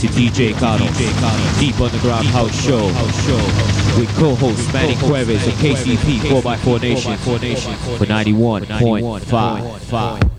to DJ Cano, Deep Underground House Show, with co-host Manny Cuevas of KCP 4x4 Nation. For 91.5.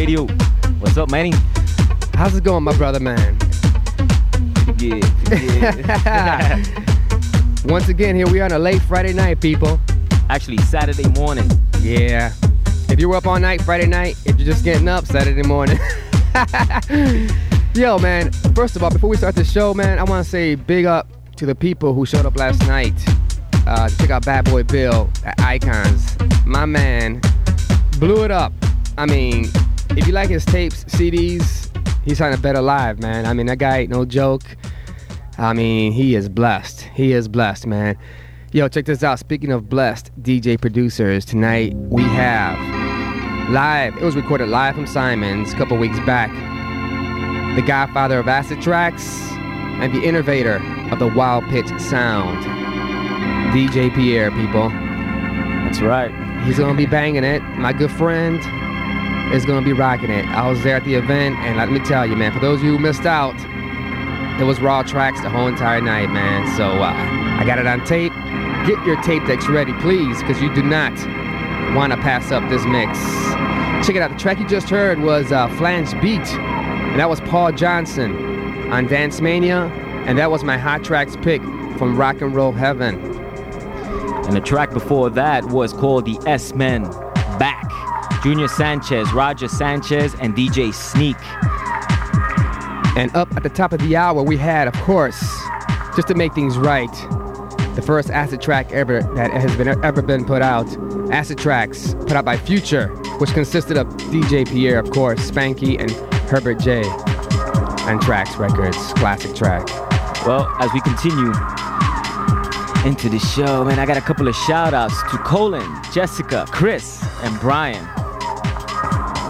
Radio. What's up, Manny? How's it going, my brother, man? Yeah. yeah. Once again, here we are on a late Friday night, people. Actually, Saturday morning. Yeah. If you were up all night Friday night, if you're just getting up Saturday morning. Yo, man, first of all, before we start the show, man, I want to say big up to the people who showed up last night uh, to check out Bad Boy Bill at Icons. My man blew it up. I mean, if you like his tapes, CDs, he's trying a better live, man. I mean, that guy ain't no joke. I mean, he is blessed. He is blessed, man. Yo, check this out. Speaking of blessed DJ producers, tonight we have live. It was recorded live from Simon's a couple weeks back. The godfather of acid tracks and the innovator of the wild pitch sound. DJ Pierre, people. That's right. He's gonna be banging it. My good friend is gonna be rocking it. I was there at the event, and let me tell you, man, for those of you who missed out, it was raw tracks the whole entire night, man. So uh, I got it on tape. Get your tape decks ready, please, because you do not want to pass up this mix. Check it out. The track you just heard was uh, Flange Beat, and that was Paul Johnson on Dance Mania, and that was my hot tracks pick from Rock and Roll Heaven. And the track before that was called The S Men Back. Junior Sanchez, Roger Sanchez, and DJ Sneak. And up at the top of the hour, we had, of course, just to make things right, the first acid track ever that has been ever been put out. Acid tracks put out by Phuture, which consisted of DJ Pierre, of course, Spanky, and Herbert J. And Trax Records, classic track. Well, as we continue into the show, man, I got a couple of shout outs to Colin, Jessica, Chris, and Brian.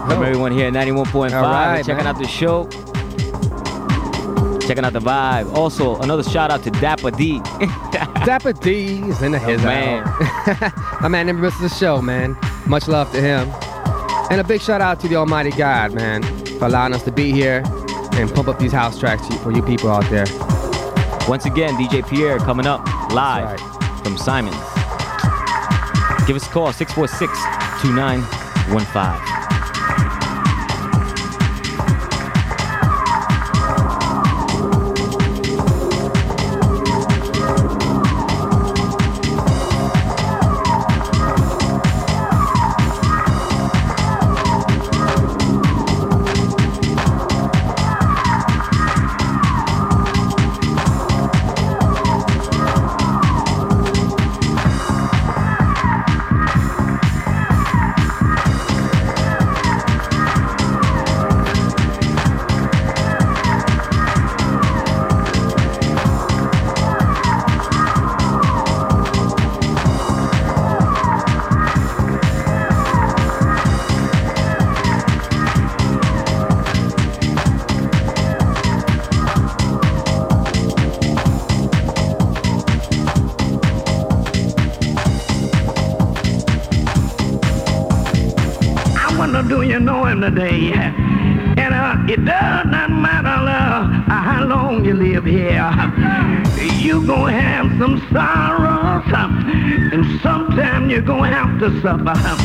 From everyone here at 91.5 right, checking man. out the show. Checking out the vibe. Also, another shout out to Dapper D. Dapper D is in the his man. My man never misses the show, man. Much love to him. And a big shout out to the Almighty God, man, for allowing us to be here and pump up these house tracks for you people out there. Once again, DJ Pierre coming up live That's from Simon's. Give us a call, 646 2915. Have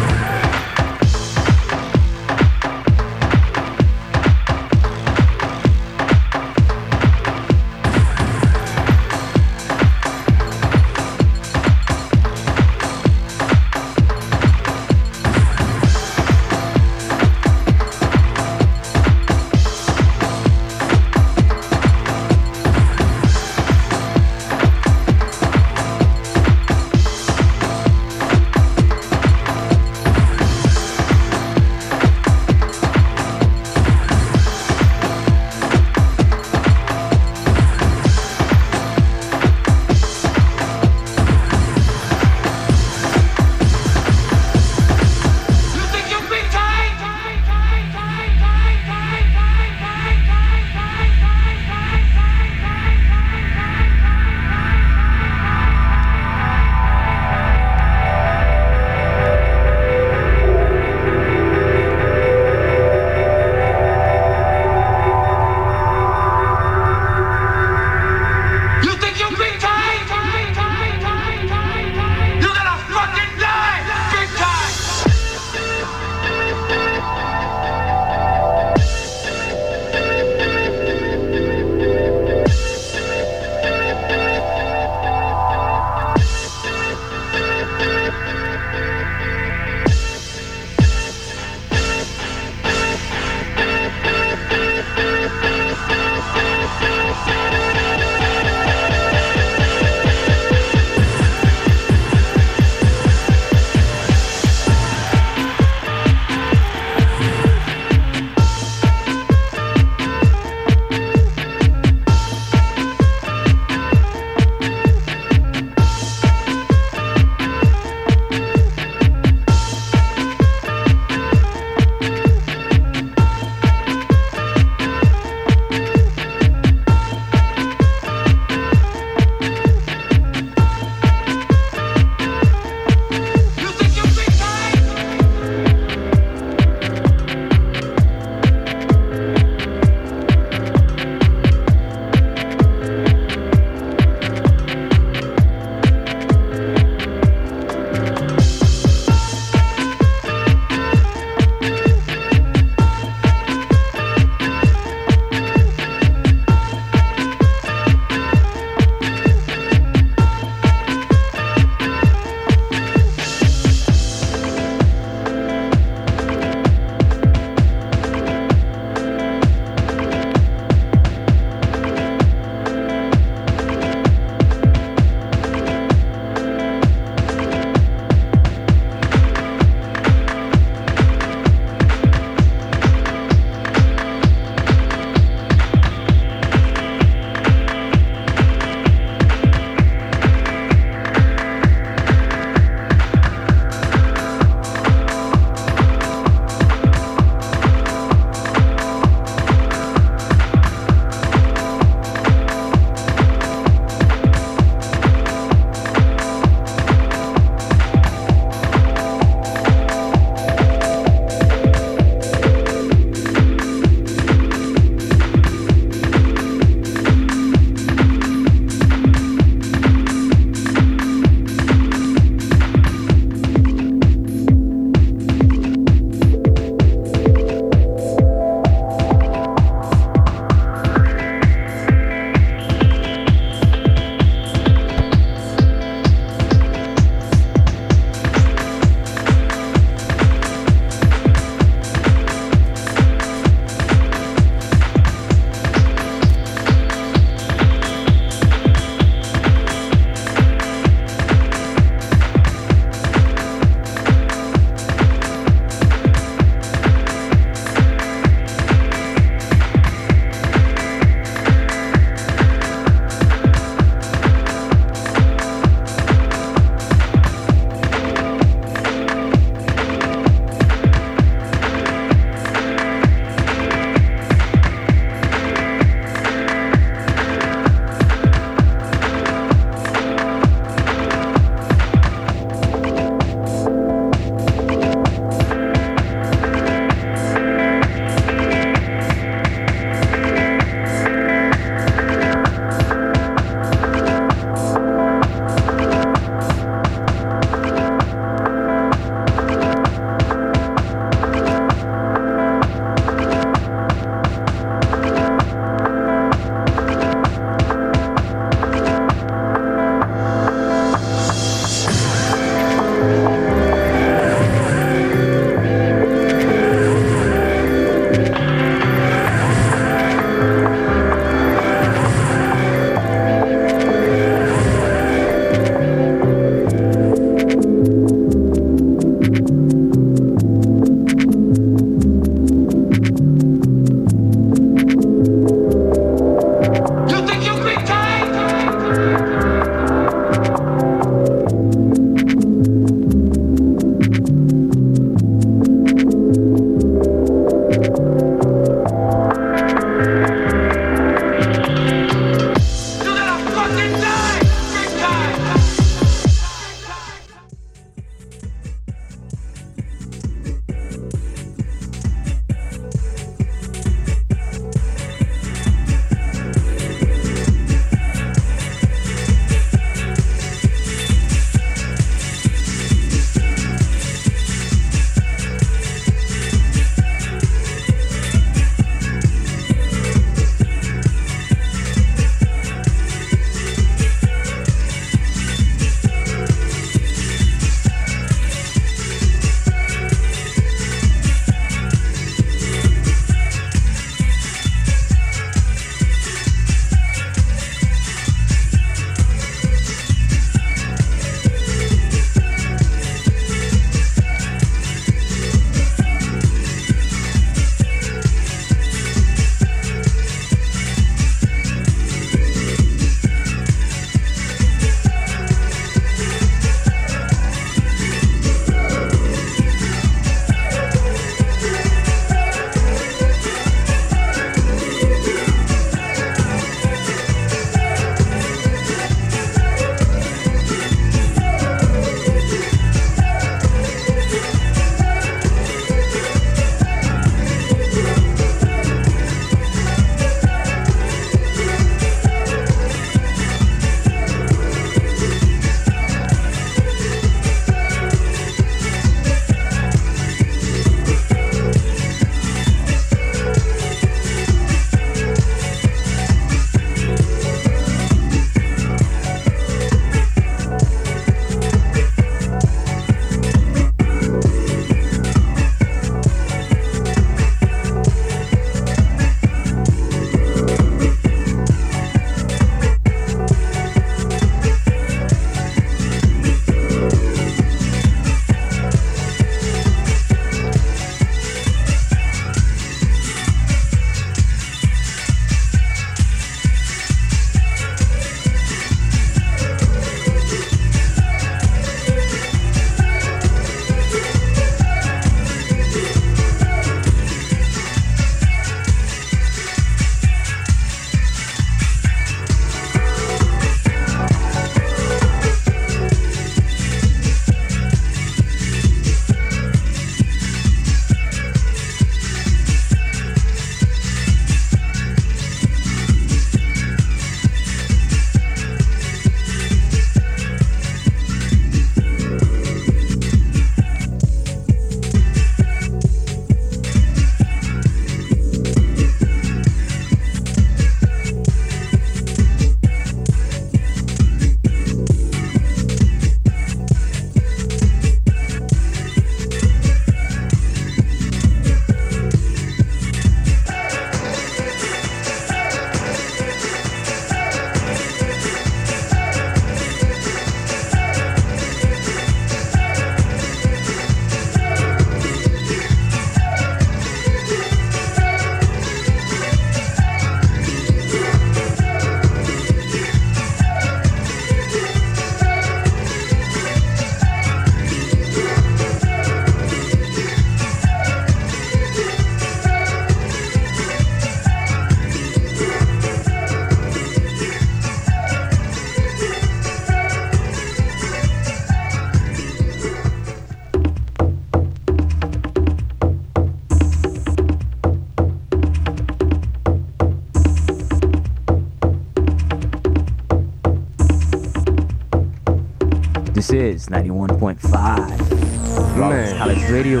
is 91.5 Man. College Radio.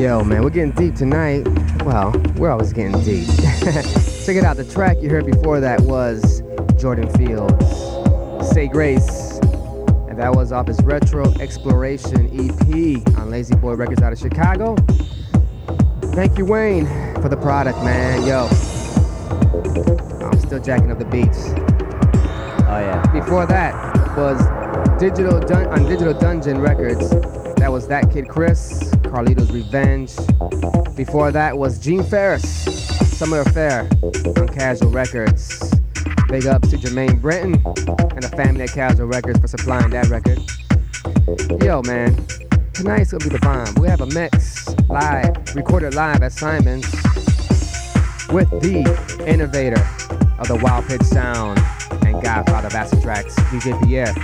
Yo, man, we're getting deep tonight. Well, we're always getting deep. Check it out. The track you heard before that was Jordan Fields, Say Grace. And that was off his Retro Exploration EP on Lazy Boy Records out of Chicago. Thank you, Wayne, for the product, man. Yo. I'm still jacking up the beats. Oh yeah. Before that was Digital Dun- on Digital Dungeon Records. That was That Kid Chris, Carlito's Revenge. Before that was Gene Farris, Summer Affair on Cajual Records. Big ups to Jermaine Brenton and the family at Cajual Records for supplying that record. Yo, man, tonight's gonna be the bomb. We have a mix live, recorded live at Simon's with the innovator of the Wild Pitch Sound and Godfather of Acid Tracks, DJ Pierre.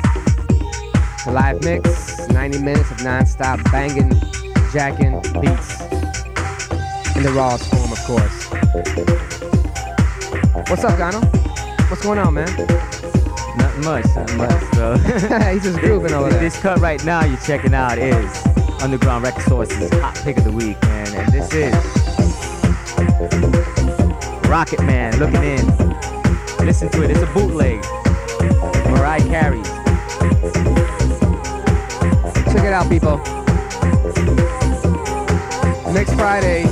The live mix, 90 minutes of non-stop banging, jacking beats in the rawest form, of course. What's up, Cano? What's going on, man? Not much, not much, bro. He's just grooving over there. this cut right now you're checking out is Underground Record Sources Hot Pick of the Week, man. And this is Rocket Man looking in. Listen to it, it's a bootleg. Mariah Carey. Check it out, people. Next Friday,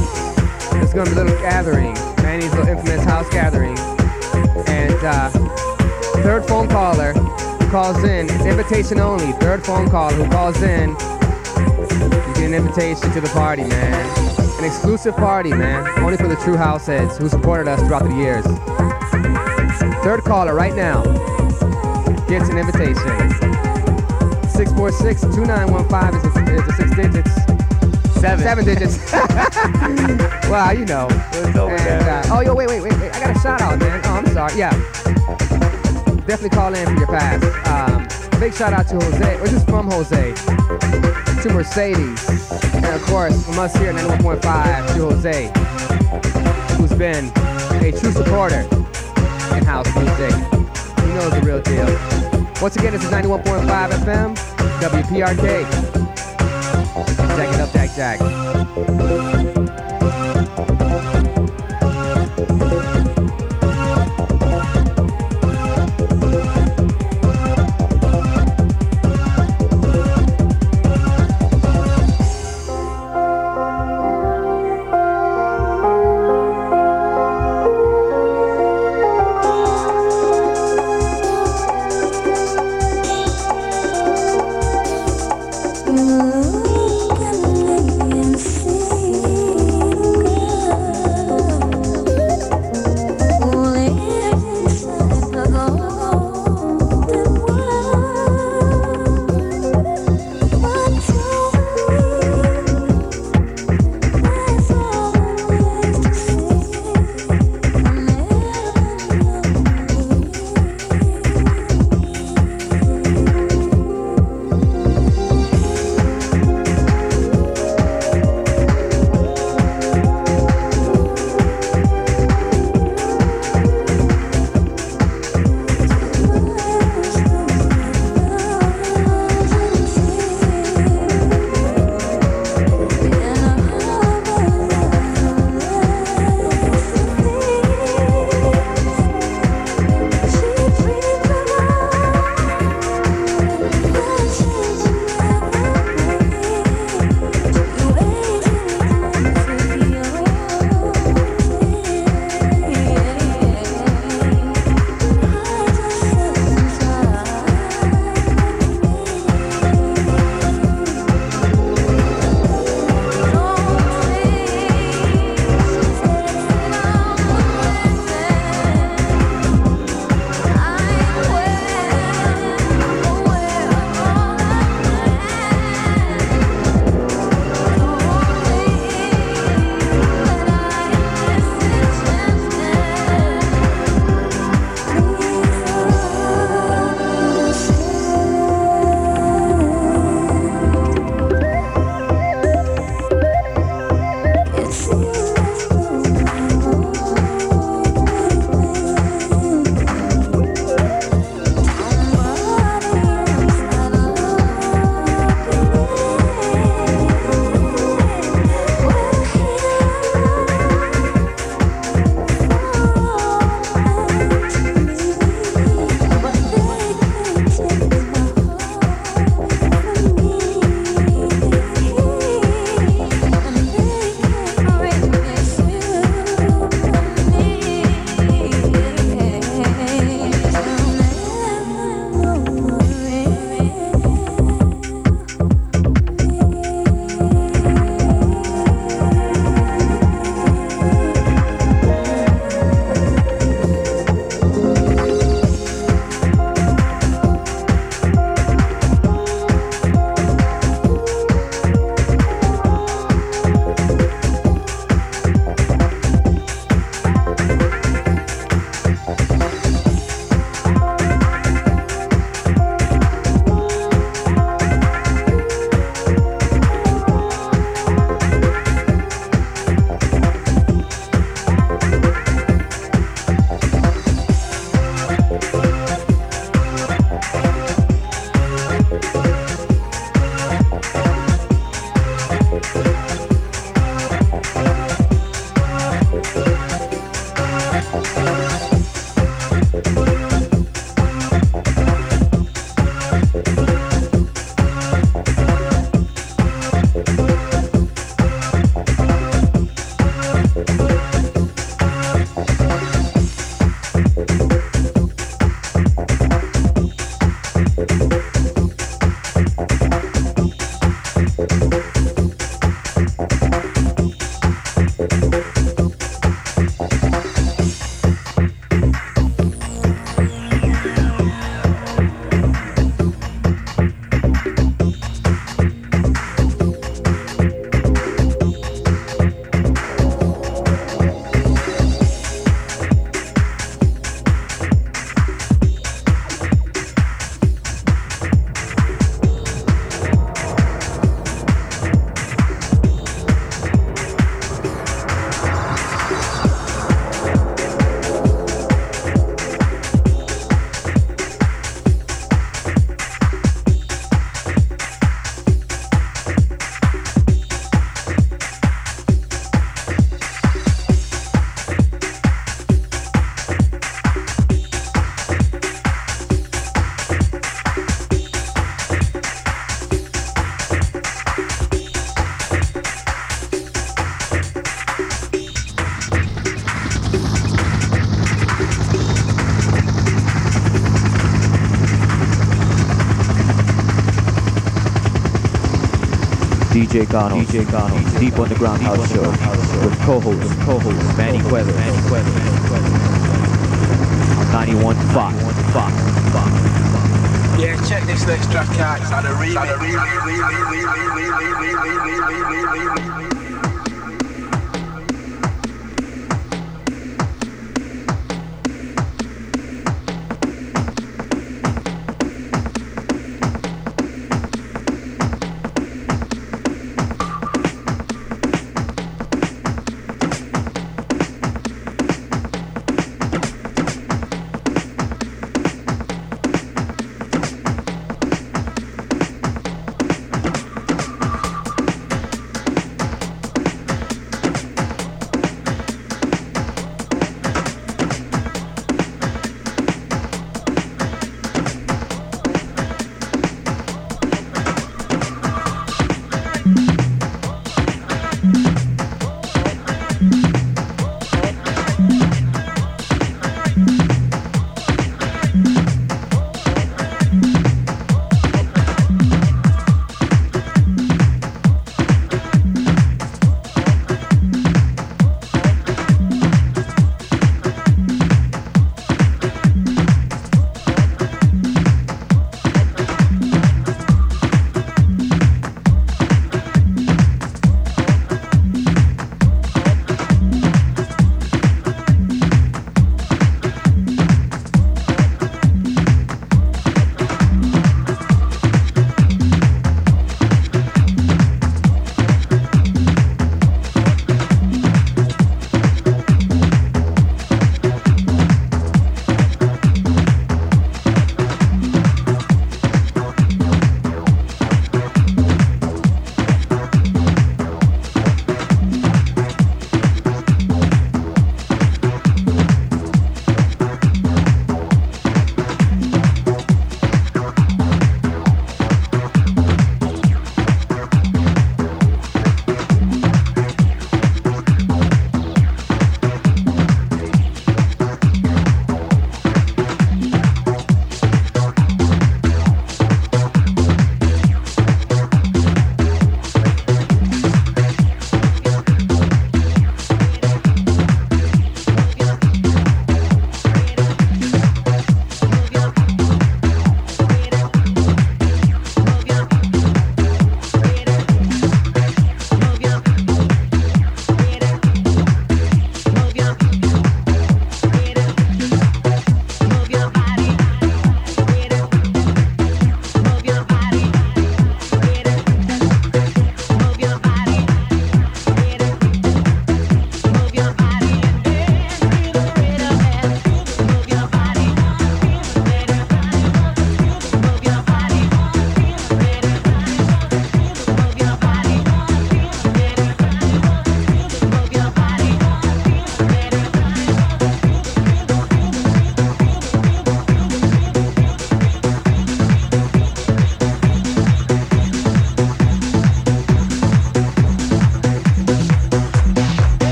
there's gonna be a little gathering, Manny's little infamous house gathering, and uh, third phone caller who calls in, it's invitation only. Third phone caller who calls in, you get an invitation to the party, man. An exclusive party, man, only for the true house heads who supported us throughout the years. Third caller right now gets an invitation. 646-2915 is the, is the six digits. Seven. Seven digits. well, you know. And, uh, oh, yo, wait, wait, wait, wait. I got a shout out, man. Oh, I'm sorry. Yeah. Definitely call in for your pass. Um, big shout out to Jose. Or just from Jose. To Mercedes. And of course, from us here at 91.5 to Jose. Who's been a true supporter in house music. He knows the real deal. Once again, this is 91.5 FM, WPRK. Jack it up, Jack Jack. Cano, DJ Cano, Deep Underground House Show, with co-host, co-host Manny Cuevas, Manny Cuevas, on 91.5, Yeah, check this next track out. It's had a remix.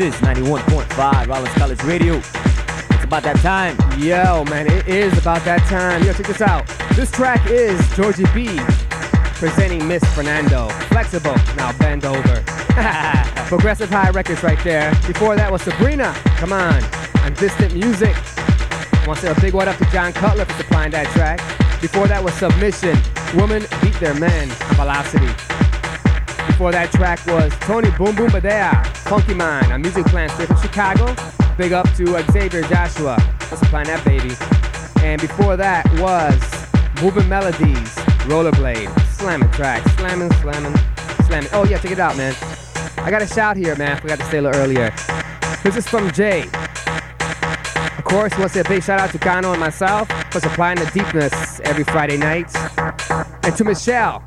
Is 91.5 Rollins College Radio. It's about that time. Yo, man, it is about that time. Yo, check this out. This track is Georgie B presenting Miss Fernando. Flexible. Now bend over. Progressive High Records right there. Before that was Sabrina. Come on. And Distant Music. I want to say a big what up to John Cutler for supplying that track. Before that was Submission. Women beat their men. Velocity. Before that track was Tony Boom Boom Badea, Funky Mind, a music plant straight from Chicago. Big up to Xavier Joshua for supplying that baby. And before that was Moving Melodies, Rollerblade, slamming track, slamming, slamming, slamming. Oh yeah, check it out, man. I got a shout here, man. I forgot to say a little earlier. This is from Jay. Of course, want to say a big shout out to Cano and myself for supplying the deepness every Friday night. And to Michelle,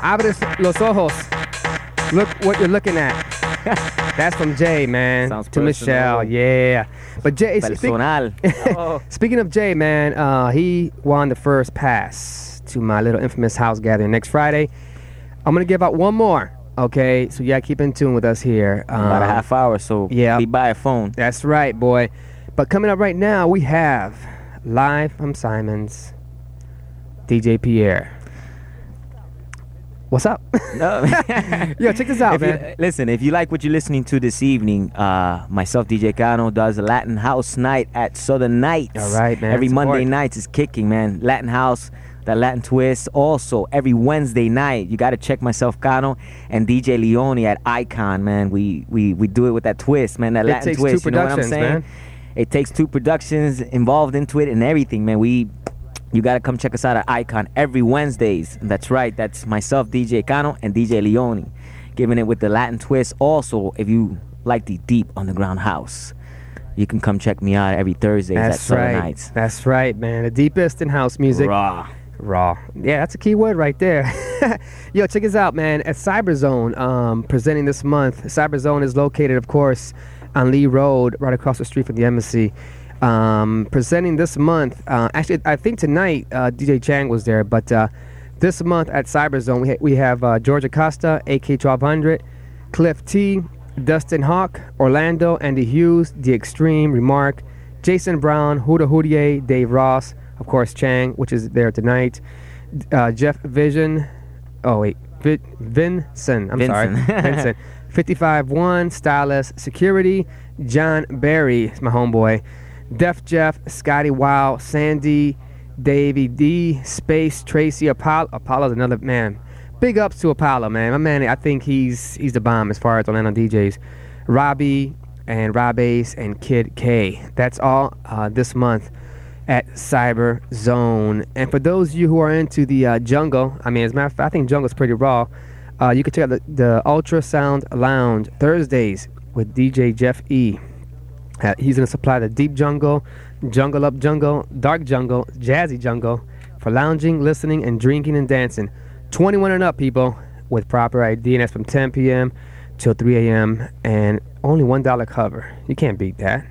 abre los ojos. Look what you're looking at. That's from Jay, man. Sounds to personal. Michelle, yeah. But Jay, speak- Personal. Speaking of Jay, man, uh, he won the first pass to my little infamous house gathering next Friday. I'm gonna give out one more. Okay, so yeah, keep in tune with us here. About a Um, half hour, so yeah. be by a phone. That's right, boy. But coming up right now, we have live from Simons, DJ Pierre. What's up? No. Yo, check this out, If you- man. listen, if you like what you're listening to this evening, uh, myself, DJ Cano, does a Latin House night at Southern Nights. All right, man. Every. Monday nights is kicking, man. Latin House, that Latin twist. Also, every Wednesday night, you got to check myself, Cano, and DJ Leone at Icon, man. We we we do it with that twist, man. That It Latin twist. you know what I'm saying? man. It takes two productions involved into it and everything, man. We you gotta come check us out at Icon every Wednesdays. That's right. That's myself, DJ Cano, and DJ Leone, giving it with the Latin twist. Also, if you like the deep underground house, you can come check me out every Thursdays at Southern right. Nights. That's right, man. The deepest in house music. Raw. Raw. Yeah, that's a key word right there. Yo, check us out, man. At Cyberzone, um, presenting this month. Cyberzone is located, of course, on Lee Road, right across the street from the embassy. Um, presenting this month. Uh, actually, I think tonight uh, DJ Chang was there, but uh, this month at Cyberzone, we, ha- we have uh, George Acosta, AK1200, Cliff T, Dustin Hawk, Orlando, Andy Hughes, The Extreme, Remark, Jason Brown, Huda Hudia, Dave Ross, of course Chang, which is there tonight, uh, Jeff Vision, oh wait, Vi- Vincent, I'm sorry, Vincent. Vincent, 55-1, Stylist, Security, John Barry, my homeboy, Def Jeff, Scotty Wow, Sandy, Davey D, Space, Tracy, Apollo, Apollo's another man. Big ups to Apollo, man. My man, I think he's he's the bomb as far as Orlando DJs. Robbie and Rob Ace and Kid K. That's all uh, this month at Cyber Zone. And for those of you who are into the uh, jungle, I mean, as a matter of fact, I think jungle's pretty raw. Uh, you can check out the, the Ultrasound Lounge Thursdays with DJ Jeff E. Uh, he's going to supply the deep jungle, jungle up jungle, dark jungle, jazzy jungle for lounging, listening, and drinking and dancing. 21 and up, people, with proper ID, and that's from 10 p.m. till 3 a.m. and only $1 cover. You can't beat that.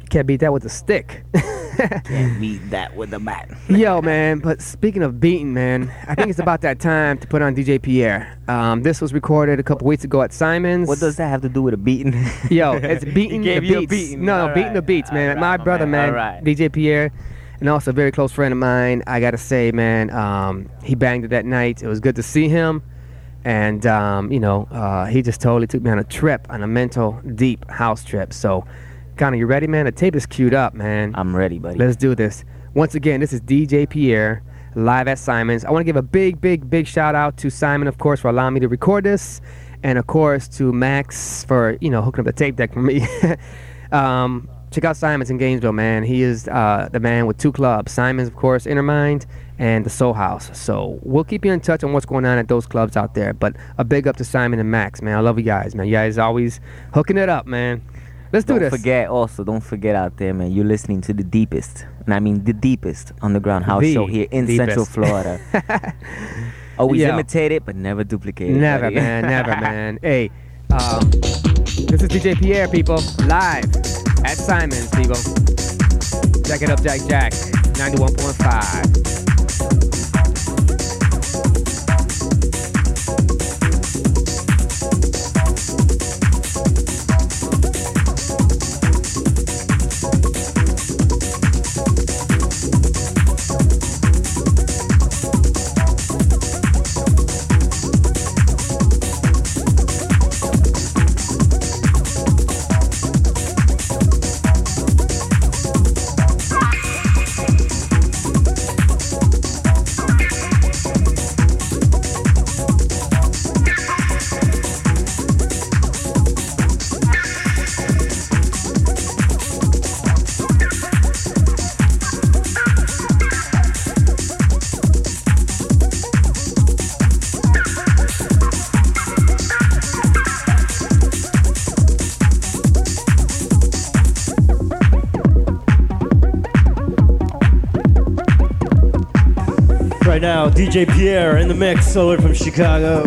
You can't beat that with a stick. Can't beat that with a bat. Yo, man, but speaking of beating, man, I think it's about that time to put on DJ Pierre. Um, this was recorded a couple weeks ago at Simon's. What does that have to do with a beating? Yo, it's beating He the gave you a beats. beating. No, no, All beating the beats, man. My right, my brother, man. right. DJ Pierre, and also a very close friend of mine. I gotta say, man, um, he banged it that night. It was good to see him, and um, you know, uh, he just totally took me on a trip, on a mental deep house trip. So, Cano, you ready, man? The tape is queued up, man. I'm ready, buddy. Let's do this. Once again, this is DJ Pierre live at Simon's. I want to give a big, big, big shout out to Simon, of course, for allowing me to record this, and of course to Max for you know hooking up the tape deck for me. um, check out Simon's in Gainesville, man. He is uh, the man with two clubs. Simon's, of course, Innermind and the Soul House. So we'll keep you in touch on what's going on at those clubs out there. But a big up to Simon and Max, man. I love you guys, man. You guys always hooking it up, man. Let's do Don't this. forget, also, don't forget out there, man. You're listening to the deepest, and I mean the deepest underground house The show here in Central. Florida. Always Yo. imitate it, but never duplicate it. Never, buddy. man, never, man. Hey, um, this is DJ Pierre, people, live at Simon's, people. Jack it up, Jack Jack, 91.5. DJ Pierre in the mix, over from Chicago.